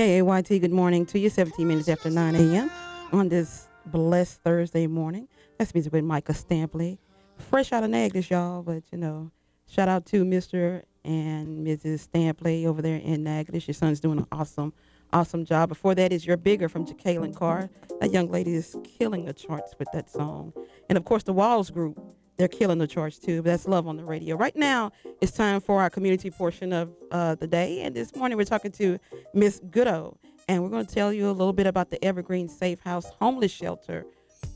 KAYT, good morning to you. 17 minutes after 9 a.m. on this blessed Thursday morning. That's music with Micah Stampley. Fresh out of Natchitoches, y'all, but you know, shout out to Mr. and Mrs. Stampley over there in Natchitoches. Your son's doing an awesome, awesome job. Before that is Your Bigger from Jekalyn Carr. That young lady is killing the charts with that song. And of course, the Walls Group they're killing the charts too. But that's love on the radio. Right now, it's time for our community portion of uh, the day. And this morning, we're talking to Miss Goudeau, and we're going to tell you a little bit about the Evergreen Safe House Homeless Shelter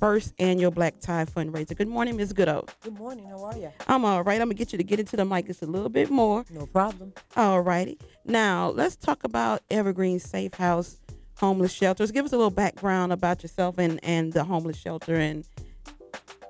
first annual Black Tie fundraiser. Good morning, Miss Goudeau. Good morning. How are you? I'm all right. I'm gonna get you to get into the mic just a little bit more. No problem. All righty. Now let's talk about Evergreen Safe House Homeless Shelters. Give us a little background about yourself and and the homeless shelter and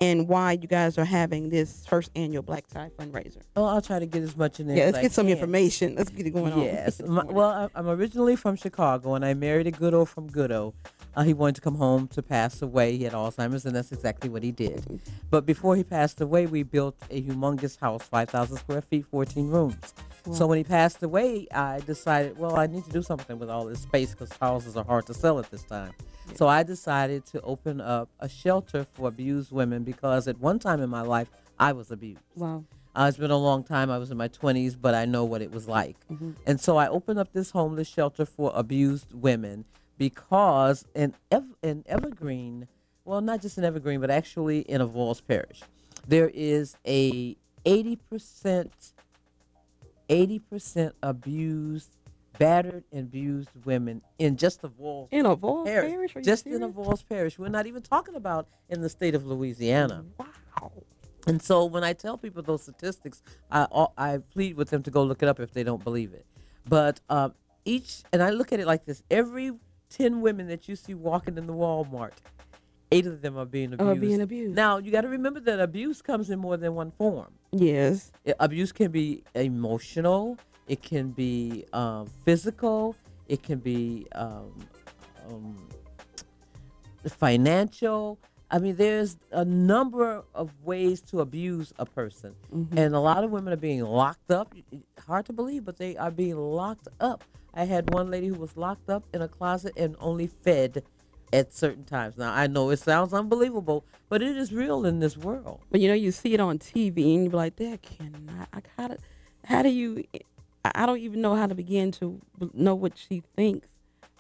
and why you guys are having this first annual Black Tie fundraiser. Oh, I'll try to get as much in there. Yeah, let's get some information. Let's get it going Yes. on. My, well, I'm originally from Chicago, and I married a Goudeau from Goudeau. Uh, he wanted to come home to pass away. He had Alzheimer's, and that's exactly what he did. But before he passed away, we built a humongous house, 5,000 square feet, 14 rooms. So when he passed away, I decided, well, I need to do something with all this space because houses are hard to sell at this time. So I decided to open up a shelter for abused women because at one time in my life, I was abused. wow. Uh, it's been a long time. I was in my 20s, but I know what it was like. And so I opened up this homeless shelter for abused women because in, Ev- in Evergreen, well, not just in Evergreen, but actually in Avoyelles Parish, there is a 80%, 80% abused, battered and abused women in just Avoyelles In a Parish, Parish. Parish? Just in a Avoyelles Parish. We're not even talking about in the state of Louisiana. Wow. And so when I tell people those statistics, I I plead with them to go look it up if they don't believe it. But um, each and I look at it like this: every ten women that you see walking in the Walmart, eight of them are being abused. Are being abused. Now you got to remember that abuse comes in more than one form. Yes. Abuse can be emotional. It can be um, physical. It can be um, um, financial. I mean, there's a number of ways to abuse a person, and a lot of women are being locked up. Hard to believe, but they are being locked up. I had one lady who was locked up in a closet and only fed at certain times. Now I know it sounds unbelievable, but it is real in this world. But you know, you see it on TV and you're like, that cannot. I do, how do you? I don't even know how to begin to know what she thinks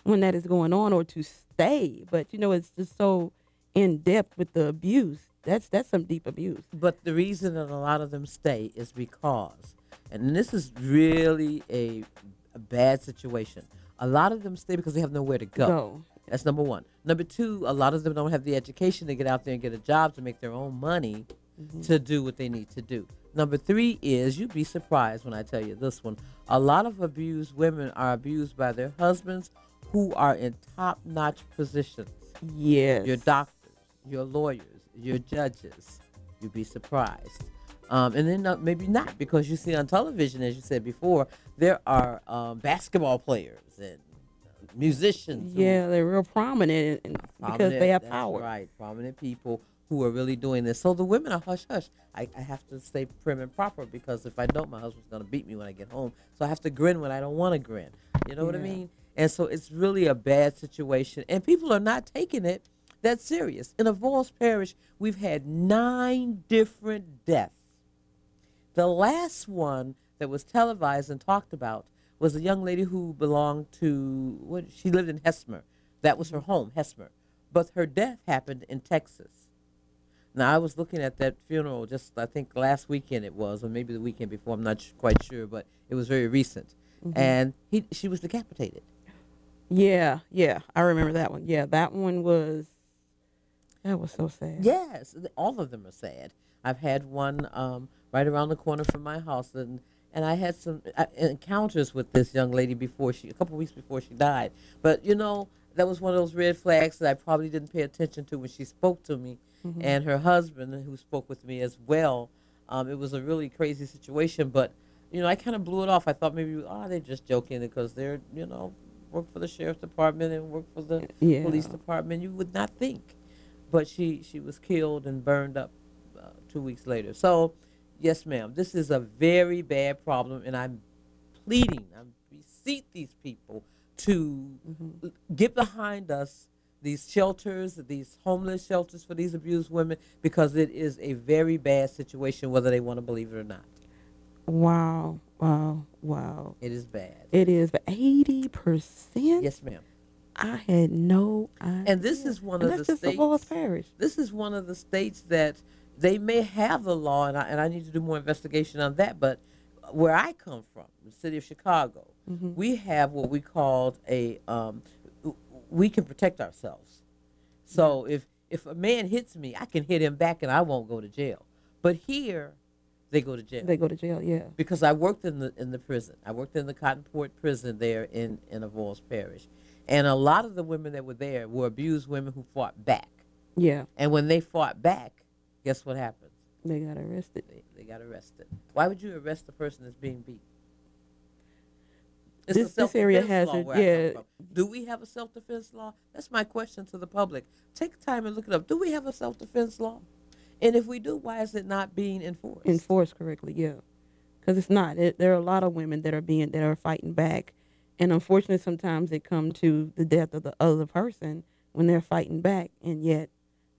when that is going on or to stay. But you know, it's just so in depth with the abuse. That's that's some deep abuse. But the reason that a lot of them stay is because, and this is really a, a bad situation. A lot of them stay because they have nowhere to go. Go. That's number one. Number two, a lot of them don't have the education to get out there and get a job to make their own money mm-hmm. to do what they need to do. Number three is you'd be surprised when I tell you this one. A lot of abused women are abused by their husbands who are in top notch positions Yes. your doctors, your lawyers, your judges. You'd be surprised. Um, and then uh, maybe not because you see on television, as you said before, there are um, basketball players and uh, musicians. who- yeah, they're real prominent and, because they have power. Right, prominent people who are really doing this. So the women are hush hush. I, I have to stay prim and proper because if I don't, my husband's gonna beat me when I get home. So I have to grin when I don't want to grin. You know what I mean? And so it's really a bad situation, and people are not taking it that serious. In Avoyelles Parish, we've had nine different deaths. The last one that was televised and talked about was a young lady who belonged to what she lived in Hessmer. That was her home, Hessmer. But her death happened in Texas. Now I was looking at that funeral just I think last weekend it was, or maybe the weekend before. I'm not sh- quite sure, but it was very recent. And he she was decapitated. Yeah, yeah, I remember that one. Yeah, that one was. That was so sad. Yes, all of them are sad. I've had one um, right around the corner from my house, and and I had some uh, encounters with this young lady before she, a couple weeks before she died. But you know, that was one of those red flags that I probably didn't pay attention to when she spoke to me, and her husband who spoke with me as well. Um, it was a really crazy situation, but you know, I kind of blew it off. I thought maybe, oh, they're just joking because they're, you know, work for the sheriff's department and work for the Yeah. police department. You would not think but she she was killed and burned up uh, two weeks later. So, yes, ma'am, this is a very bad problem, and I'm pleading, I'm beseech these people to Mhm. get behind us these shelters, these homeless shelters for these abused women, because it is a very bad situation, whether they want to believe it or not. Wow, wow, wow. It is bad. It is, but eighty percent. Yes, ma'am. I had no idea. And this is one And of the states. Parish. This is one of the states that they may have the law, and I, and I need to do more investigation on that. But where I come from, the city of Chicago, Mhm. we have what we called a um, we can protect ourselves. So if if a man hits me, I can hit him back, and I won't go to jail. But here, they go to jail They go to jail. Yeah. because I worked in the in the prison. I worked in the Cottonport prison there in in Avoyelles Parish, and a lot of the women that were there were abused women who fought back. Yeah. And when they fought back, guess what happened? They got arrested. They, they got arrested. Why would you arrest the person that's being beat? It's a This- this area has it, where I come yeah. Do we have a self defense law? That's my question to the public. Take time and look it up. Do we have a self defense law? And if we do, why is it not being enforced? enforced correctly. Yeah, because it's not. It, there are a lot of women that are being that are fighting back, and unfortunately, sometimes it come to the death of the other person when they're fighting back, and yet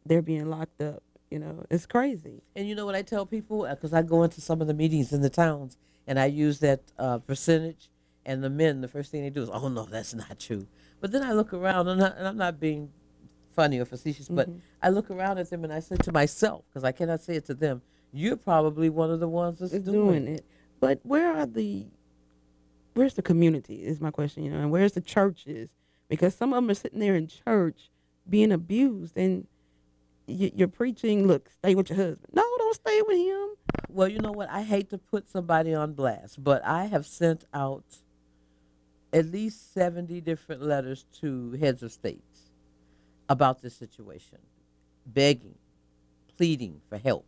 they're being locked up. You know, it's crazy. And you know what I tell people? Because I go into some of the meetings in the towns and I use that uh, percentage, and the men, the first thing they do is, oh, no, that's not true. But then I look around, and, I, and I'm not being funny or facetious, but Mhm. I look around at them and I say to myself, because I cannot say it to them, you're probably one of the ones that's doing, doing it. But where are the? Where's the community? Is my question. You know, and where's the churches? Because some of them are sitting there in church being abused, and you, you're preaching, look, stay with your husband. No, don't stay with him. Well, you know what? I hate to put somebody on blast, but I have sent out at least 70 different letters to heads of states about this situation, begging, pleading for help.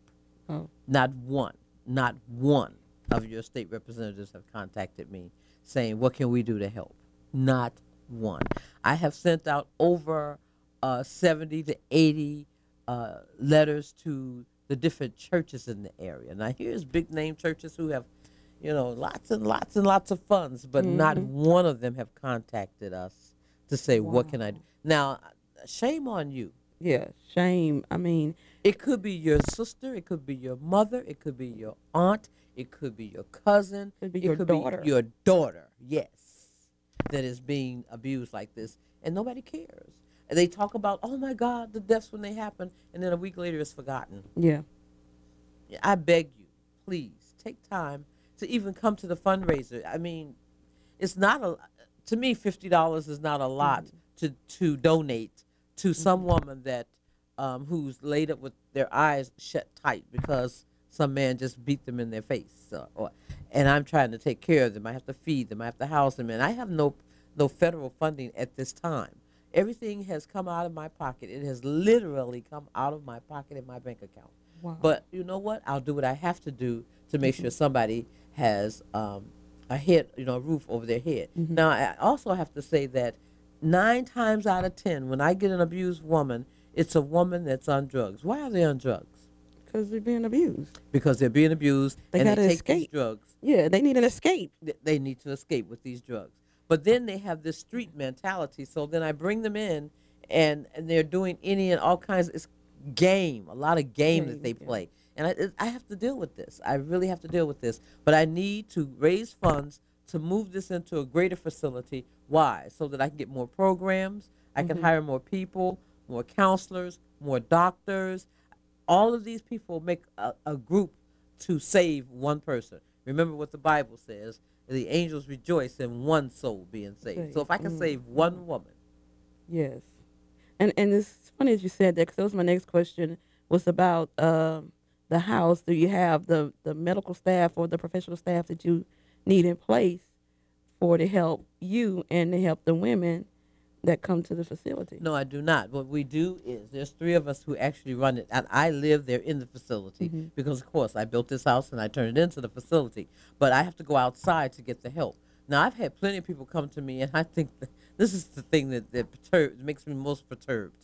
Oh. Not one, not one of your state representatives have contacted me saying, What can we do to help? Not one. I have sent out over uh, 70 to 80 uh, letters to the different churches in the area. Now, here's big name churches who have, you know, lots and lots and lots of funds, but not Mhm. one of them have contacted us to say, What can I do? Now, shame on you. Yeah, shame. I mean, It could be your sister, it could be your mother, it could be your aunt, it could be your cousin, Could be it your could daughter. be your daughter, yes, that is being abused like this, and nobody cares. And they talk about, oh my God, the deaths when they happen, and then a week later it's forgotten. yeah. I beg you, please take time to even come to the fundraiser. I mean, it's not a to me fifty dollars is not a lot mm-hmm. to to donate to mm-hmm. some woman that um, who's laid up with their eyes shut tight because some man just beat them in their face. So, or, and I'm trying to take care of them. I have to feed them. I have to house them, and I have no no federal funding at this time. Everything has come out of my pocket. It has literally come out of my pocket in my bank account. Wow. But you know what? I'll do what I have to do to make sure somebody has um, a head, you know, a roof over their head. Mhm. Now, I also have to say that nine times out of ten, when I get an abused woman, it's a woman that's on drugs. Why are they on drugs? because they're being abused. Because they're being abused They and gotta take these escape. drugs. Yeah, they need an escape. They need to escape with these drugs. But then they have this street mentality. So then I bring them in, and and they're doing any and all kinds. It's game, a lot of game, that they yeah. play, and I, I have to deal with this. I really have to deal with this. But I need to raise funds to move this into a greater facility. Why? So that I can get more programs. I can Mhm. hire more people, more counselors, more doctors. All of these people make a, a group to save one person. Remember what the Bible says: the angels rejoice in one soul being saved. So if I can Mm, save one woman, Yes, and and it's funny that you said that because that was my next question was about um, the house. Do you have the the medical staff or the professional staff that you need in place for to help you and to help the women that come to the facility? no, I do not. What we do is there's three of us who actually run it, and I live there in the facility Mhm. because, of course, I built this house and I turned it into the facility. But I have to go outside to get the help. Now, I've had plenty of people come to me, and I think that this is the thing that, that perturbs, makes me most perturbed,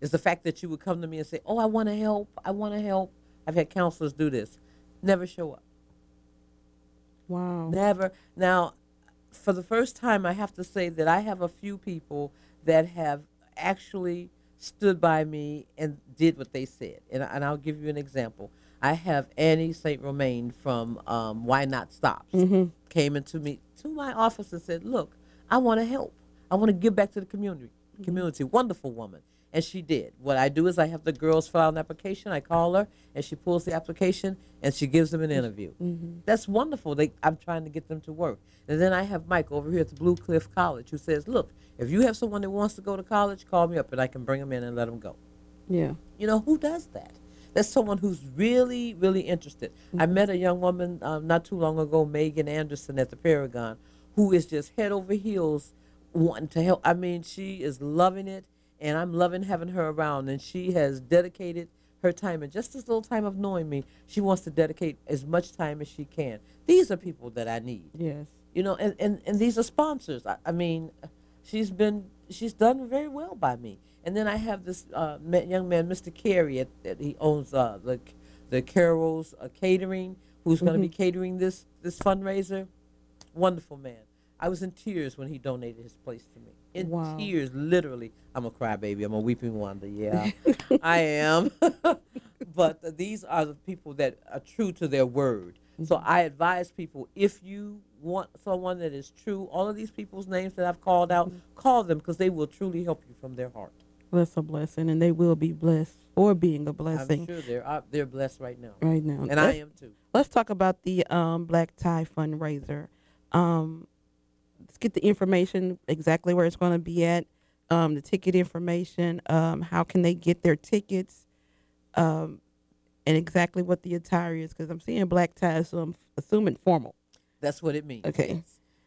is the fact that you would come to me and say, "Oh, I want to help. I want to help." I've had counselors do this, never show up. Wow. Never. Now, for the first time, I have to say that I have a few people that have actually stood by me and did what they said. And, and I'll give you an example. I have Annie St. Romain from um, Y-Not Stops Mhm. came into me to my office and said, "Look, I want to help. I want to give back to the community. Mm-hmm. Community, wonderful woman." And she did. What I do is I have the girls fill out an application. I call her, and she pulls the application, and she gives them an mm-hmm. interview. Mm-hmm. That's wonderful. They, I'm trying to get them to work. And then I have Mike over here at the Blue Cliff College who says, "Look, if you have someone that wants to go to college, call me up, and I can bring them in and let them go." Yeah. You know, who does that? That's someone who's really, really interested. I met a young woman um, not too long ago, Megan Anderson, at the Paragon, who is just head over heels wanting to help. I mean, she is loving it, and I'm loving having her around. And she has dedicated her time, and just this little time of knowing me, she wants to dedicate as much time as she can. These are people that I need Yes. you know and, and, and these are sponsors I, I mean she's been she's done very well by me and then i have this uh, young man mr carey at, that he owns uh, the the carol's uh, catering who's going to be catering this this fundraiser wonderful man i was in tears when he donated his place to me in Wow. tears literally i'm a crybaby i'm a weeping wonder yeah i am but these are the people that are true to their word. So I advise people if you want someone that is true, all of these people's names that I've called out, call them because they will truly help you from their heart. That's a blessing, and they will be blessed for being a I'm blessing sure they're they're blessed right now, right now. and I Let's- am too. Let's talk about the um, Black Tie fundraiser. Um, get the information exactly where it's going to be at, um, the ticket information, um, how can they get their tickets, um, and exactly what the attire is. Because I'm seeing black ties, so I'm assuming formal. That's what it means. Okay.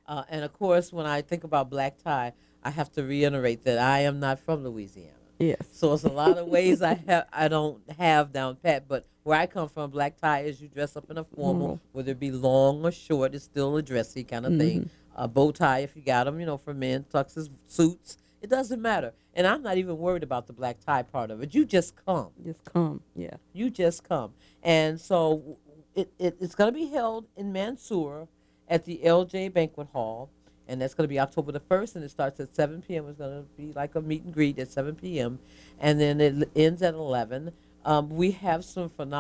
Uh, and of course, when I think about black tie, I have to reiterate that I am not from Louisiana. Yes. So it's a lot of ways I have I don't have down pat, but where I come from, black tie is you dress up in a formal, Mhm. whether it be long or short, it's still a dressy kind of thing. A bow tie if you got them, you know, for men, tuxes, suits, it doesn't matter. And I'm not even worried about the black tie part of it. You just come, Just come. Yeah. you just come, and so it, it it's going to be held in Mansour at the LJ Banquet Hall. And that's going to be October the 1st, and it starts at 7 p.m. It's going to be like a meet and greet at 7 p.m., and then it ends at 11. Um, we have some phenomenal.